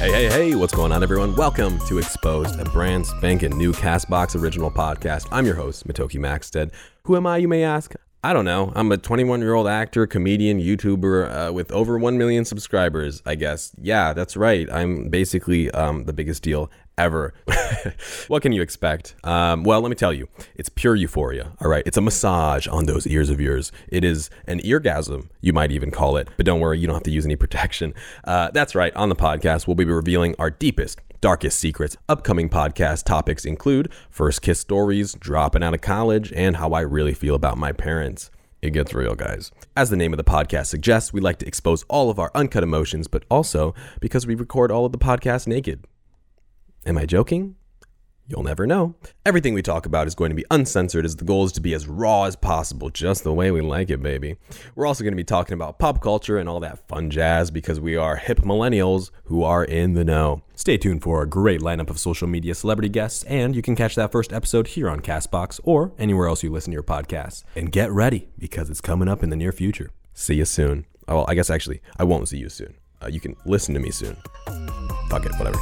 Hey, hey, hey, what's going on, everyone? Welcome to Exposed, a brand spanking new Castbox original podcast. I'm your host, Motoki Maxted. Who am I, you may ask? I don't know. I'm a 21 year old actor, comedian, YouTuber uh, with over 1 million subscribers, I guess. Yeah, that's right. I'm basically um, the biggest deal ever. what can you expect? Um, well, let me tell you, it's pure euphoria. All right, it's a massage on those ears of yours. It is an eargasm, you might even call it. But don't worry, you don't have to use any protection. Uh, that's right. On the podcast, we'll be revealing our deepest, darkest secrets. Upcoming podcast topics include first kiss stories, dropping out of college, and how I really feel about my parents. It gets real, guys. As the name of the podcast suggests, we like to expose all of our uncut emotions, but also because we record all of the podcasts naked. Am I joking? You'll never know. Everything we talk about is going to be uncensored as the goal is to be as raw as possible, just the way we like it, baby. We're also going to be talking about pop culture and all that fun jazz because we are hip millennials who are in the know. Stay tuned for a great lineup of social media celebrity guests, and you can catch that first episode here on Castbox or anywhere else you listen to your podcasts. And get ready because it's coming up in the near future. See you soon. Oh, well, I guess actually, I won't see you soon. Uh, you can listen to me soon. Fuck it, whatever.